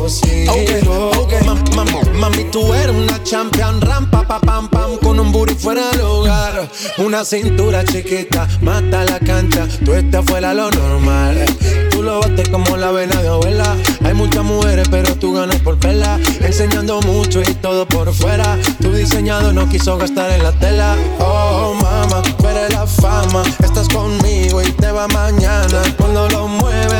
yo sigo. Okay, okay. Ma, ma, mami, tú eres una champion, rampa, pa, pam, pam, con un booty fuera del hogar. Una cintura chiquita, mata la cancha, tú estás fuera lo normal. Tú lo bates como la vena de abuela. Hay muchas mujeres, pero tú ganas por verla. Enseñando mucho y todo por fuera. Tu diseñado no quiso gastar en la tela. Oh, mama, tú la fama. Estás conmigo y te va mañana. Cuando lo mueves,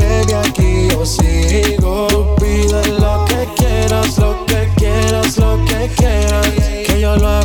yo sigo. Tú pides lo que quieras, lo que quieras, lo que quieras. Que yo lo hago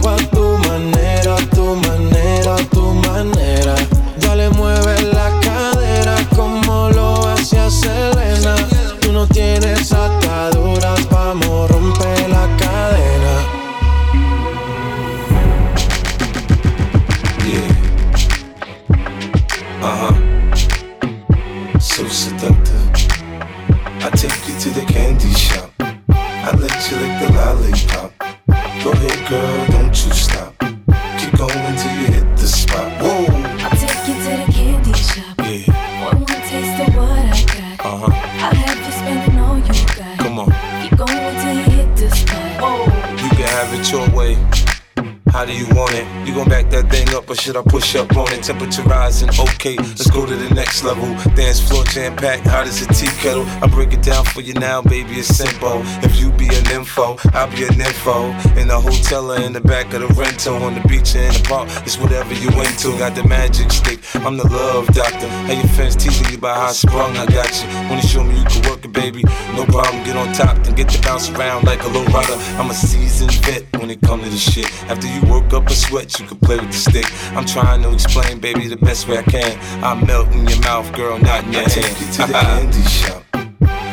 Want it? You gon' back that thing up or should I push up on it? Temperature rising, okay, let's go to the next level. Dance floor jam packed, hot as a tea kettle. I break it down for you now, baby, it's simple. If you info, I'll be an info. In the hotel or in the back of the rental, on the beach or in the park, it's whatever you into. Got the magic stick, I'm the love doctor. Hey, your fans teasing you about how I sprung, I got you. Wanna show me you can work it, baby? No problem, get on top, then get to bounce around like a low rider. I'm a seasoned vet when it come to this shit. After you work up a sweat, you can play with the stick. I'm trying to explain, baby, the best way I can. I melt in your mouth, girl, not in your hand. Take you to the candy shop.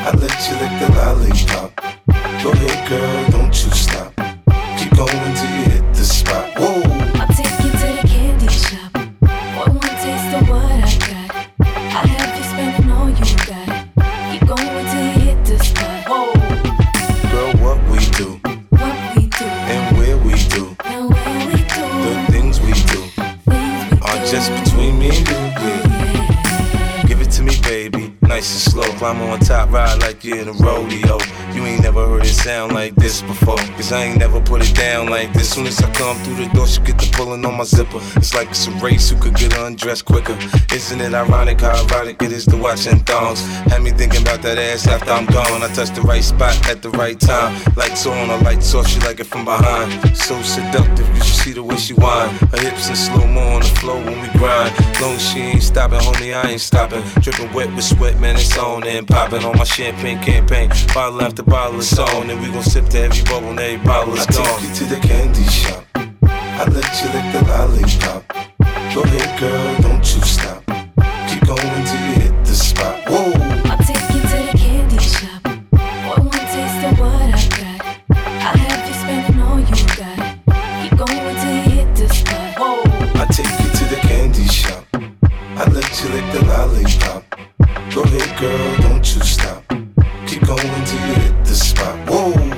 I let you lick the lollipop. Go ahead, girl, don't you stop. Keep going till you nice and slow. Climb on top, ride like you in a rodeo. You ain't never heard it sound like this before. Cause I ain't never put it down like this. Soon as I come through the door, she get the pulling on my zipper. It's like it's a race who could get undressed quicker. Isn't it ironic how ironic it is to watch in thongs? Had me thinking about that ass after I'm gone. I touch the right spot at the right time. Lights on, a lights off, she like it from behind. So seductive, you should see the way she whine. Her hips in slow mo on the floor when we grind. Long she ain't stopping, homie, I ain't stopping. Dripping wet with sweat, man and it's on and popping on my champagne campaign. Bottle after bottle is on, and we gon' sip to every bubble every bottle is I gone. I take you to the candy shop. I let you like the lollipop. Go ahead, girl, don't you stop. Keep going till you hit the spot. Whoa. I take you to the candy shop. One more taste of what I got. I have you spending all you got. Keep going till you hit the spot. Whoa. I take you to the candy shop. I let you like the lollipop. Go ahead, girl, don't you stop. Keep going till you hit the spot. Whoa.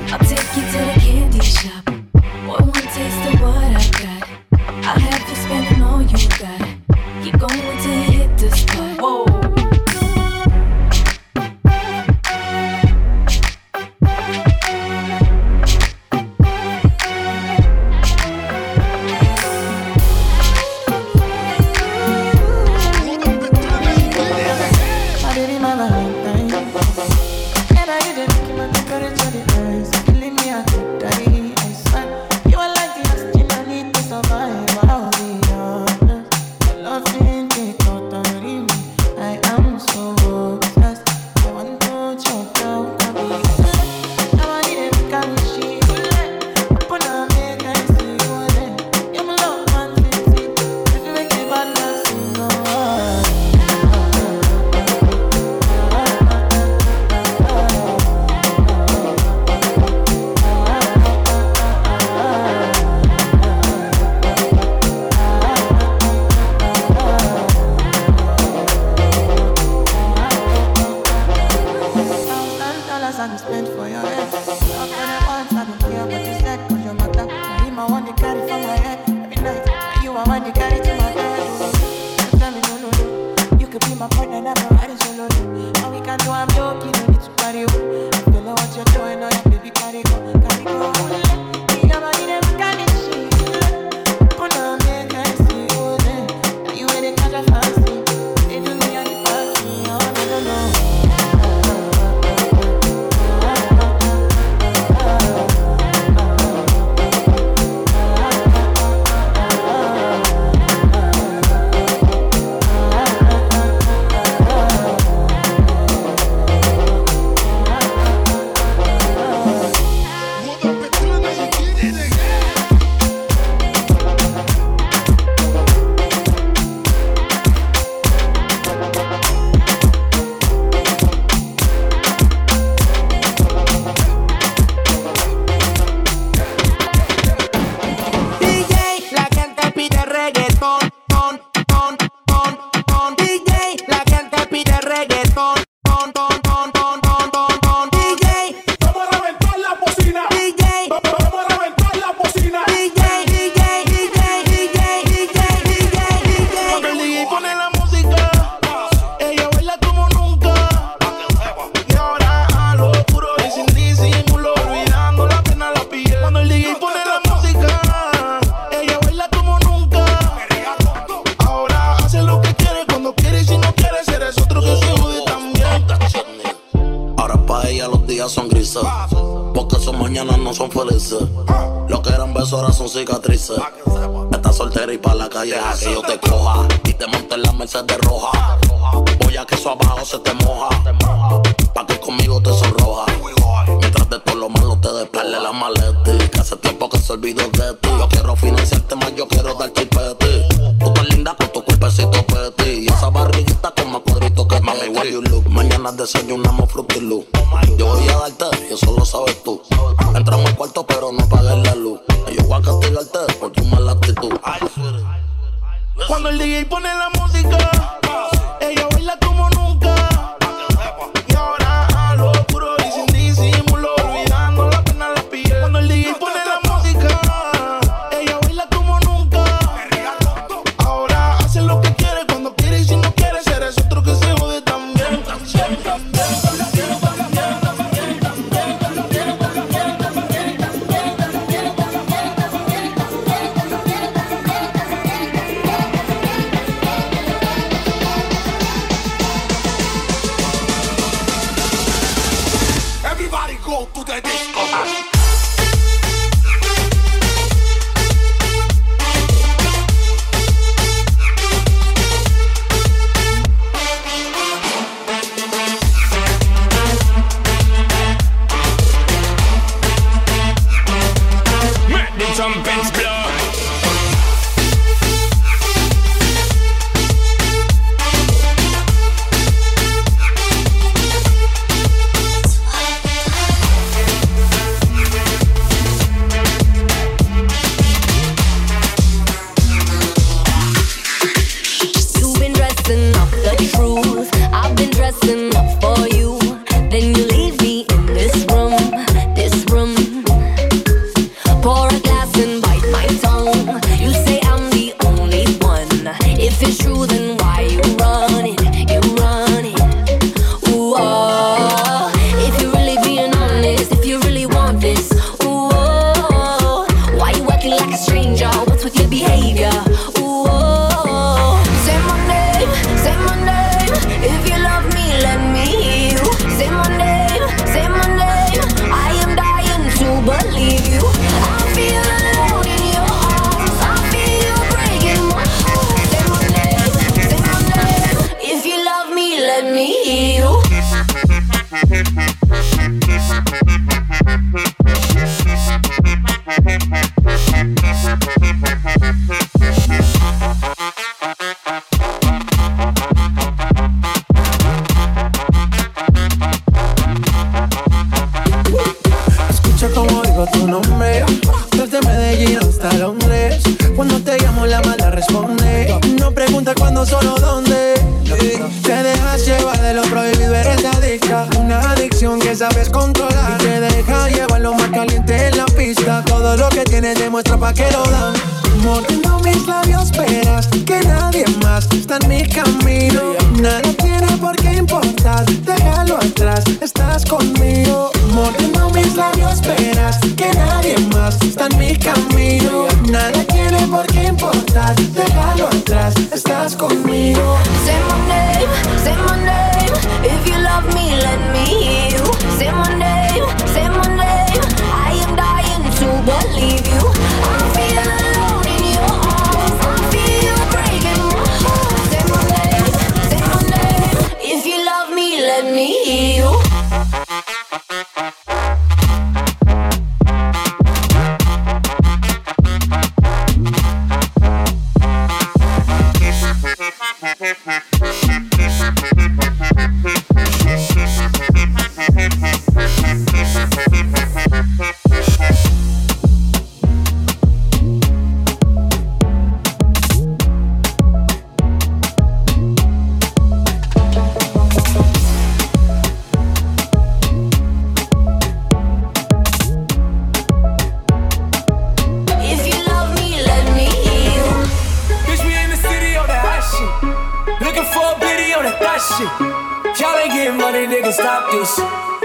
Money, nigga, stop this.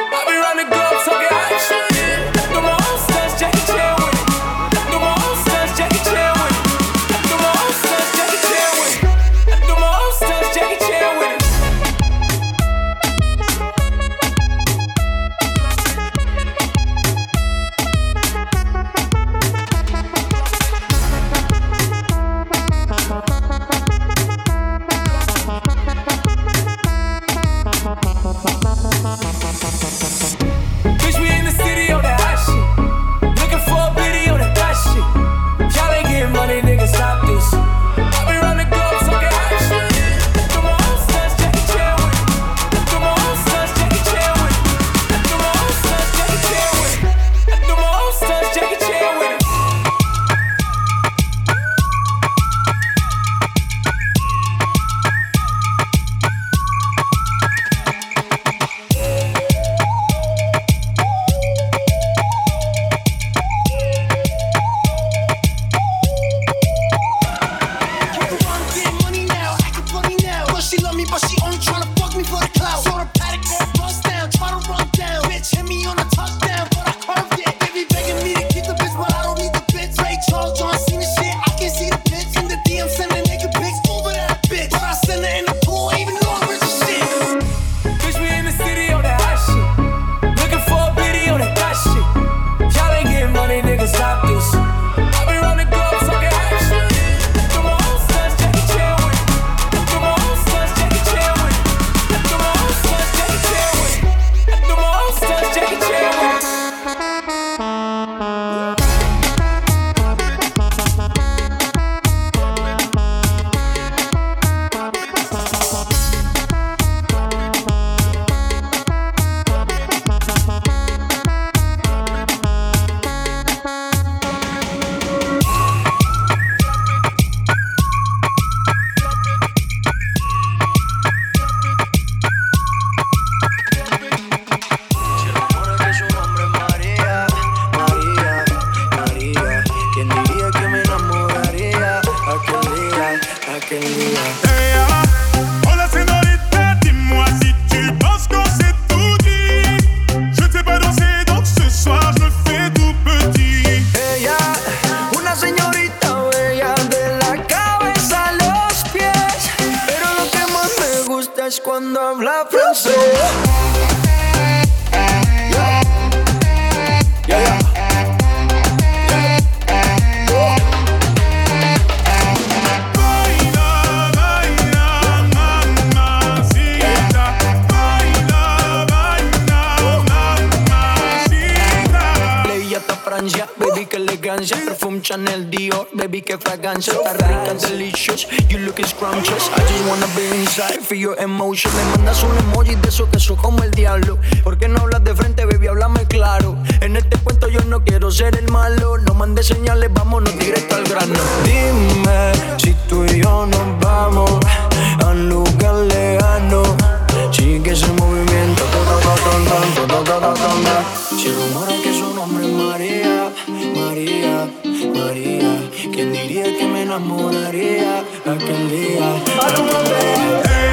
día que me enamoraría, aquel día.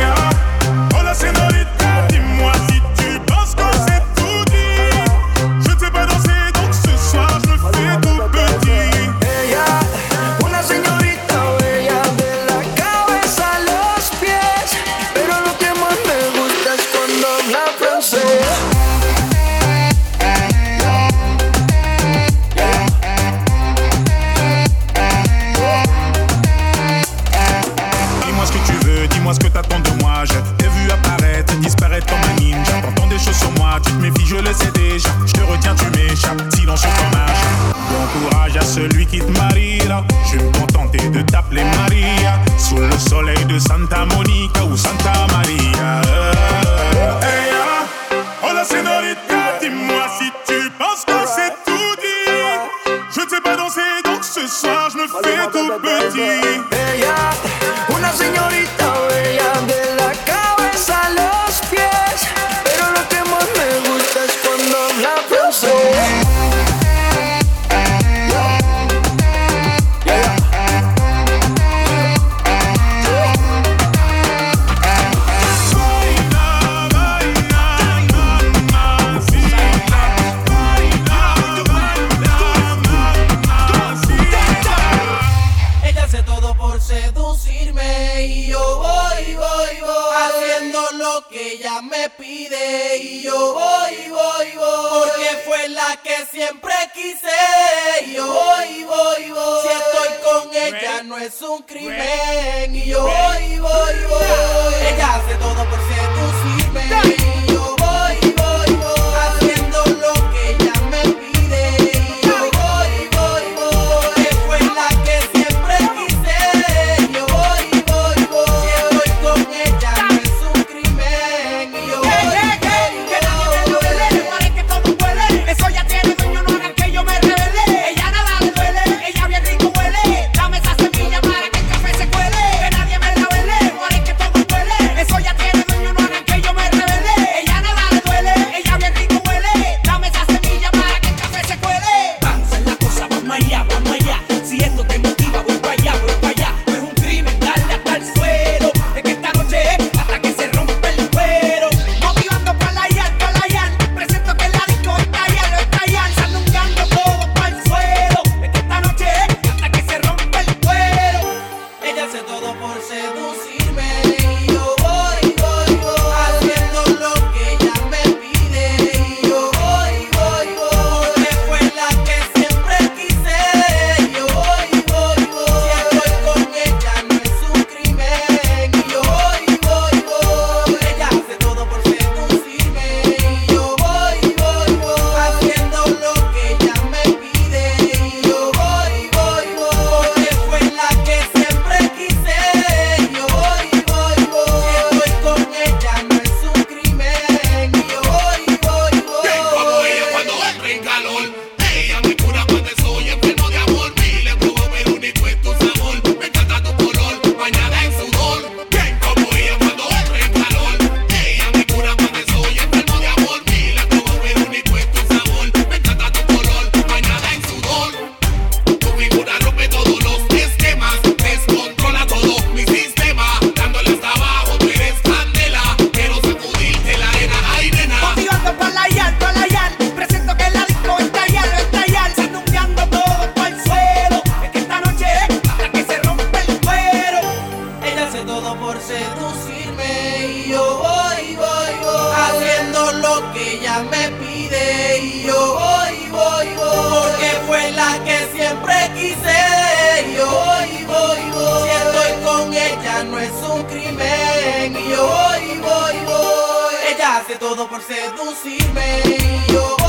por seducirme. Y yo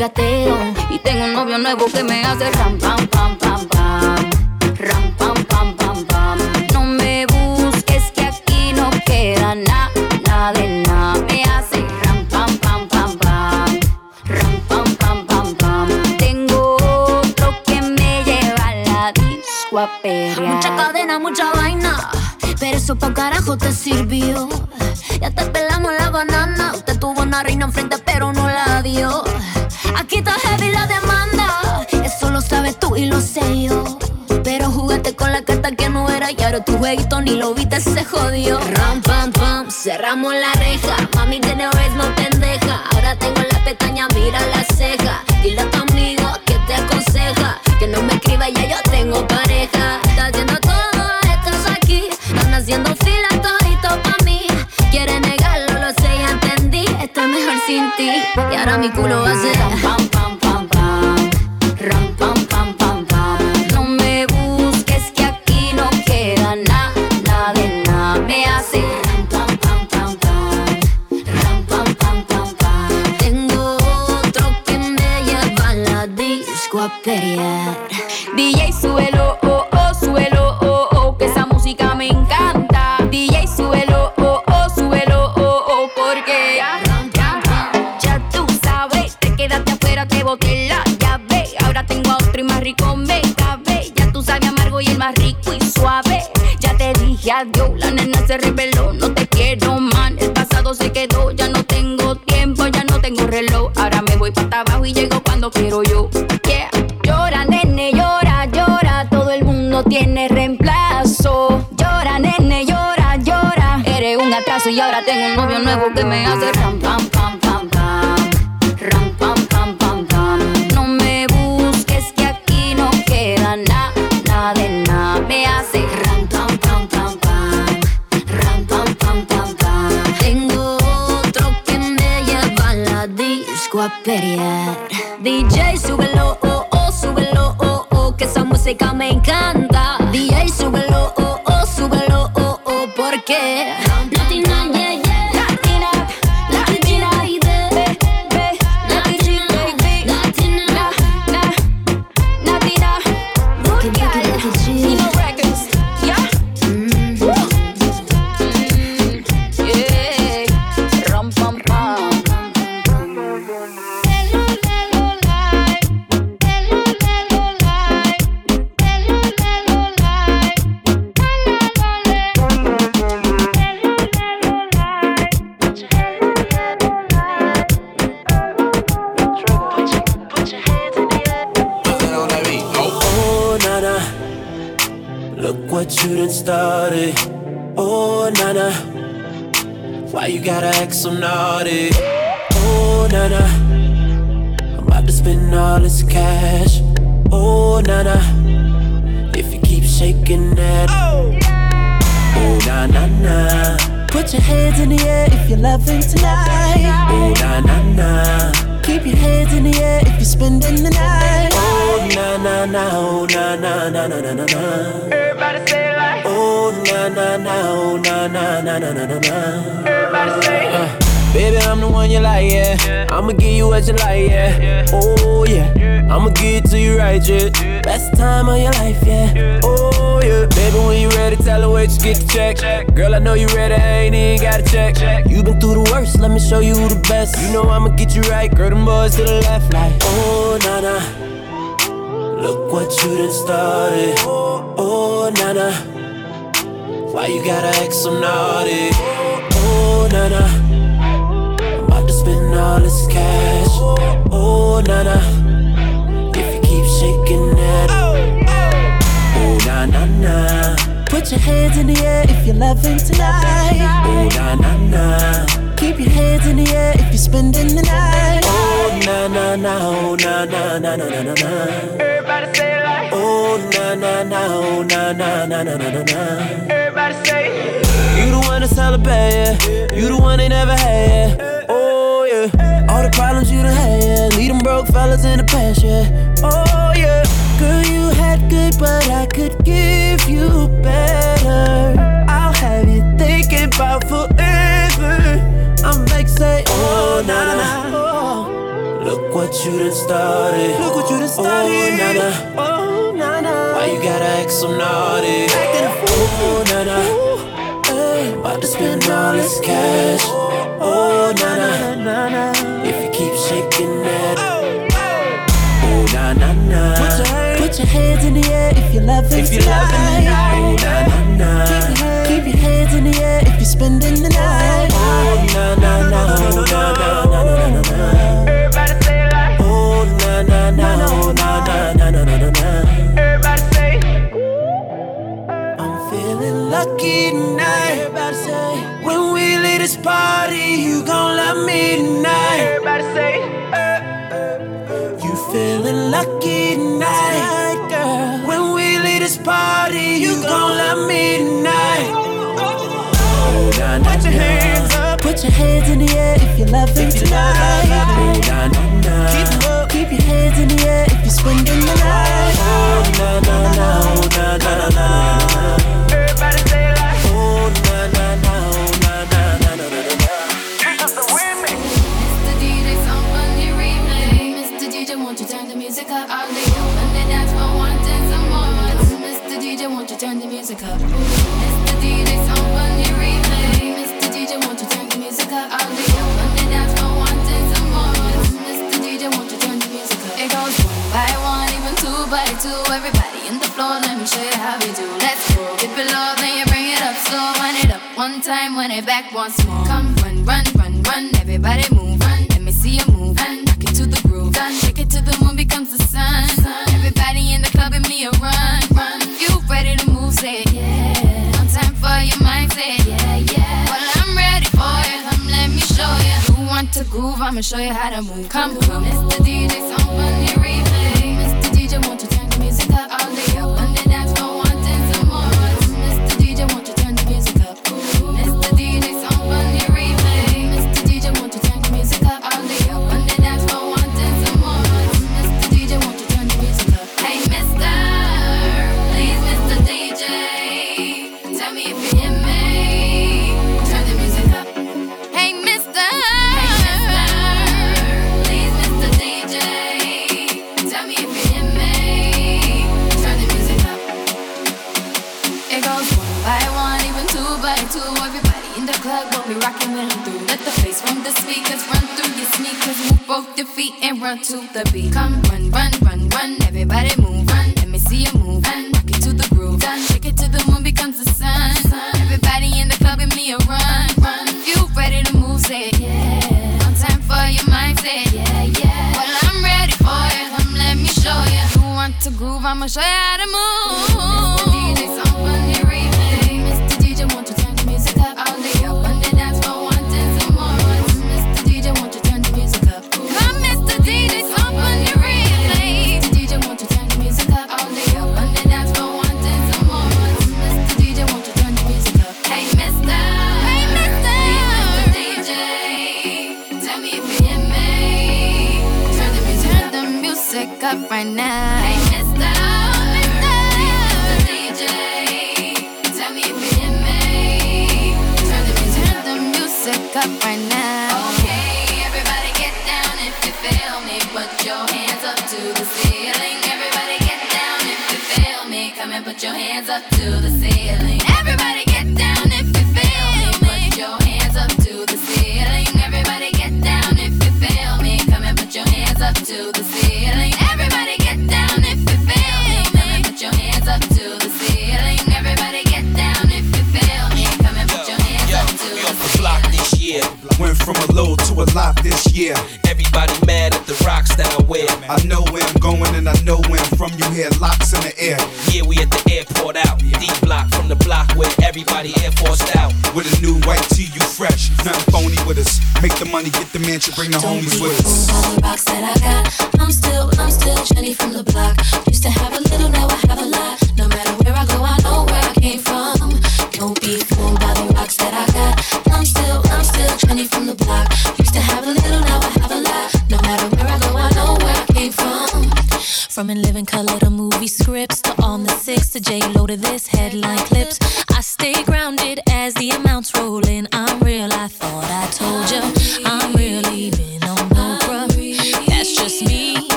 Y tengo un novio nuevo que me hace ram, tu jueguito ni lo viste, se jodió. Ram, pam, pam, cerramos la reja. Mami tiene no pendeja. Ahora tengo la pestaña, mira la ceja. Dile a tu amigo que te aconseja. Que no me escriba, ya yo tengo pareja. Está haciendo todo, estás aquí. Están haciendo fila todito pa' mí. Quiere negarlo, lo sé, ya entendí. Estoy mejor sin ti. Y ahora mi culo va a ser pam, DJ súbelo, oh, oh, súbelo, oh, oh, que esa música me encanta. DJ súbelo, oh, oh, súbelo, oh, oh, porque ya, ya, tú sabes, te quedaste afuera, te boté la llave. Ahora tengo a otro y más rico me cabe. Ya tú sabes amargo y el más rico y suave. Ya te dije adiós, la nena se reveló, no te quiero man. El pasado se quedó, ya no tengo tiempo, ya no tengo reloj. Ahora me voy para abajo y llego cuando quiero yo. Tiene reemplazo. Llora, nene, llora, llora. Eres un atraso y ahora tengo un novio nuevo que me hace ram, pam, pam, pam, pam. Ram, pam, pam, pam, pam. No me busques que aquí no queda nada, nada de nada. Me hace ram, pam, pam, pam, pam. Ram, pam, pam, pam, pam. Tengo otro que me lleva a la disco a pelear. DJ, súbelo, oh, oh, súbelo, oh, oh, que esa música me encanta. Show you the best. You know I'ma get you right, girl, them boys to the left, like, oh, na na. Look what you done started. Oh, na na. Why you gotta act so naughty? Oh, na na. I'm about to spend all this cash. Oh, na na. If you keep shaking that. Oh, na na na. Put your hands in the air if you're loving tonight. Oh, na na na in the air if you're spending the night. Oh na na na, oh na na na na na na. Everybody say it like. Oh na na na, oh na na na na na na. Everybody say. You the one to celebrate, yeah. You the one they never had, yeah. Oh yeah. All the problems you done had, yeah. Lead them broke fellas in the past, yeah. Oh yeah. Girl, you had good, but I could give you better. I'll have you thinking about forever I'm like, say, oh, na na na. Oh. Look what you done started. Look what you done started. Oh, na na. Oh, na na. Why you gotta act so naughty? Oh, na na. About to spend all this cash. Oh, na na. If you keep shaking that. Oh, oh. na na na. What's your put your hands in the air if you're loving If you're loving tonight. tonight. Oh, na na na. Keep your, hands, keep your hands in the air if you're spending the night. Oh, na na na. Oh, na na na na na na. Everybody say it like. Oh, na na na. Oh, na na na na na na na. Everybody say. I'm feeling lucky tonight. Everybody say. When we leave this party, you gon' love me tonight. Everybody say. You feeling lucky tonight, this party, you gon' love me tonight. Put your hands up, put your hands in the air if tonight. Oh, na na na. Keep up, keep your hands in the air if you're spending the night. Turn the music up? Mr. DJ, replay. Mr. DJ, won't you turn the music up? I'll. Mr. DJ, won't you turn the music up? It goes one by one, even two by two. Everybody in the floor, let me show you how we do. Let's go. Dip it low, then you bring it up slow. It up one time, it back once more. Come run, run, run, run. Everybody move, run. Let me see you move, run. Rock it to the it till the moon becomes the sun. Everybody in the club and me a run, run. Yeah, yeah. Well, I'm ready for you. Come, let me show you. You want to groove? I'ma show you how to move. Come, come. Mr. DJ, someone you replay. Your run to the beat. Come run, run, run, run. Everybody move, run. Let me see you move, run. Rock it to the groove, done. Shake it till the moon becomes the sun. Everybody in the club give me a run, run. You ready to move? Say it, yeah. One time for your mind, say it, yeah, yeah. Well, I'm ready for you. Come, let me show you. You want to groove? I'ma show you how to move.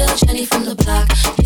Still, Jenny from the block.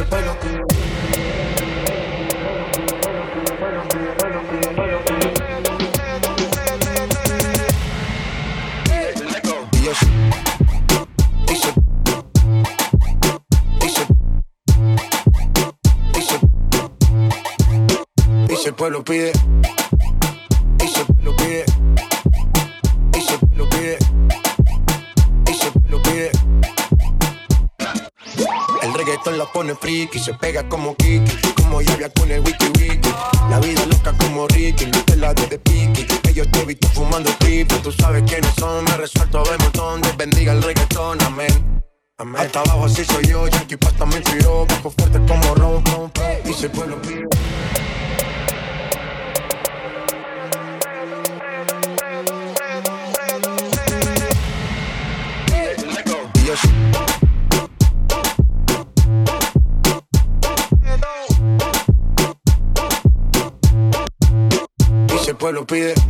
ese pelo. Pueblo pide. Se pega como Kiki, como lluvia con el wiki wiki. La vida loca como Ricky, no te la de, de piqui. Ellos te visto fumando pipa, tú sabes quiénes son. Me resuelto de montón, bendiga el reggaetón, amén. amén. Hasta abajo así soy yo, estúpido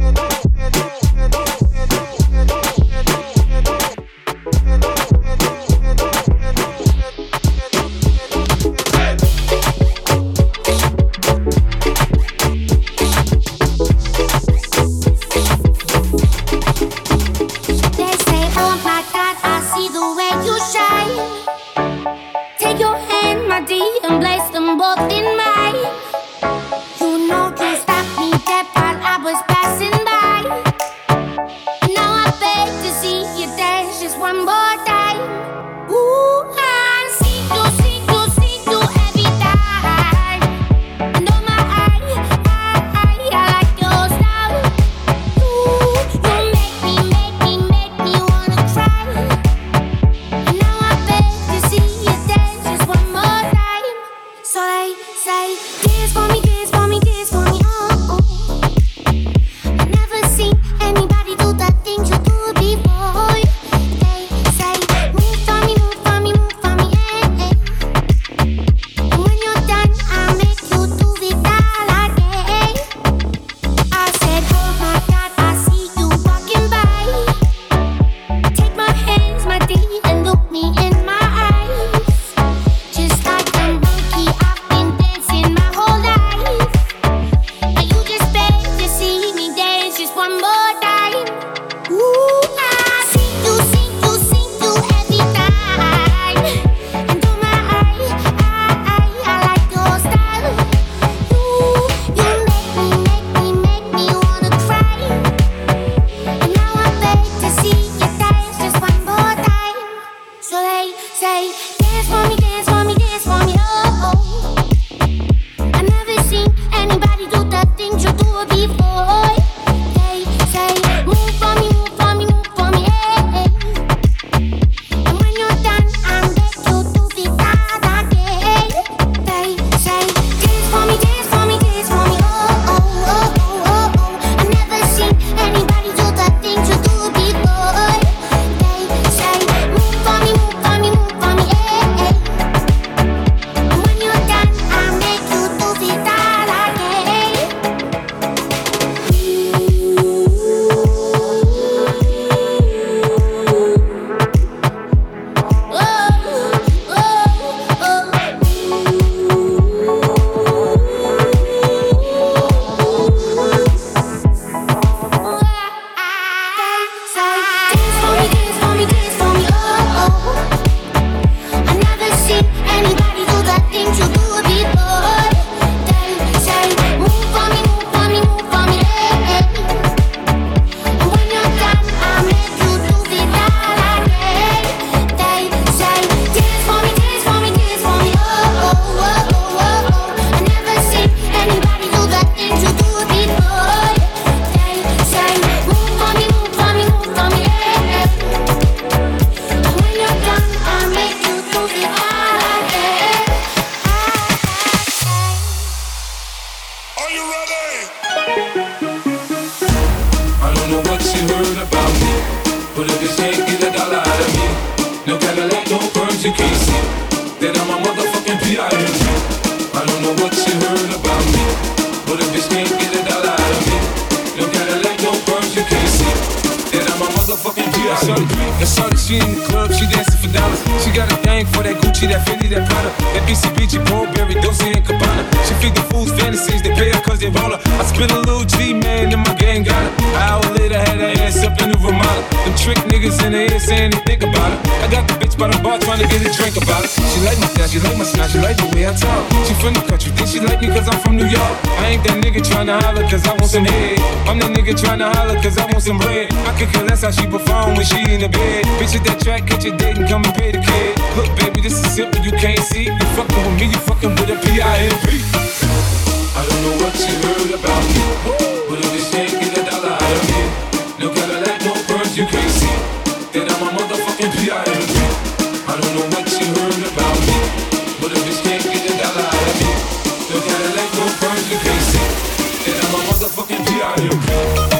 That's how she perform when she in the bed. Bitch, at that track, catch your date and come and pay the kid. Look, baby, this is simple, you can't see. You fucking with me, you fucking with a P-I-M-P. I don't know what you heard about me, but if this ain't get a dollar out of me, no Cadillac, no birds, you can't see. Then I'm a motherfucking P-I-M-P. I don't know what you heard about me, but if this ain't get a dollar out of me, no Cadillac, no birds, you can't see. Then I'm a motherfucking P-I-M-P.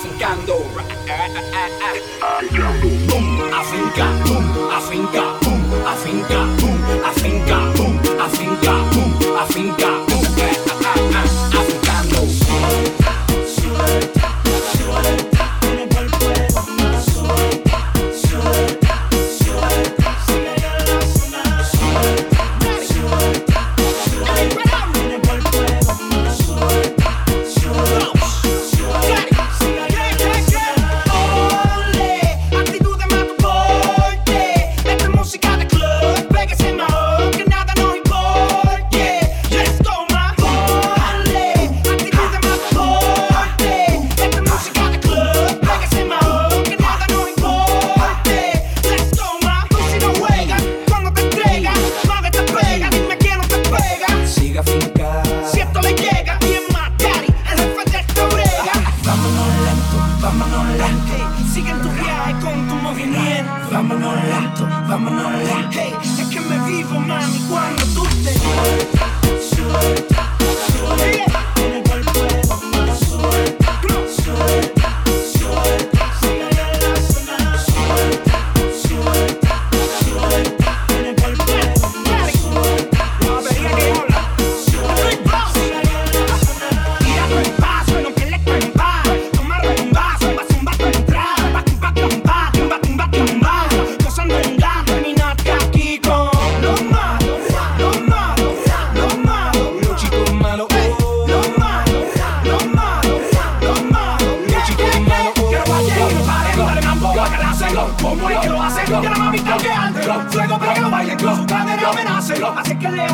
afincando. Eh, eh, eh, afincando, afinca, afinca, afinca, afinca.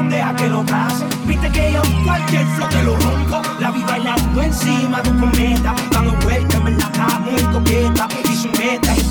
deja que lo. Viste que yo cualquier flote lo rompo. La vi bailando encima de un cometa, dando vueltas, me la está muy coqueta. Y su meta es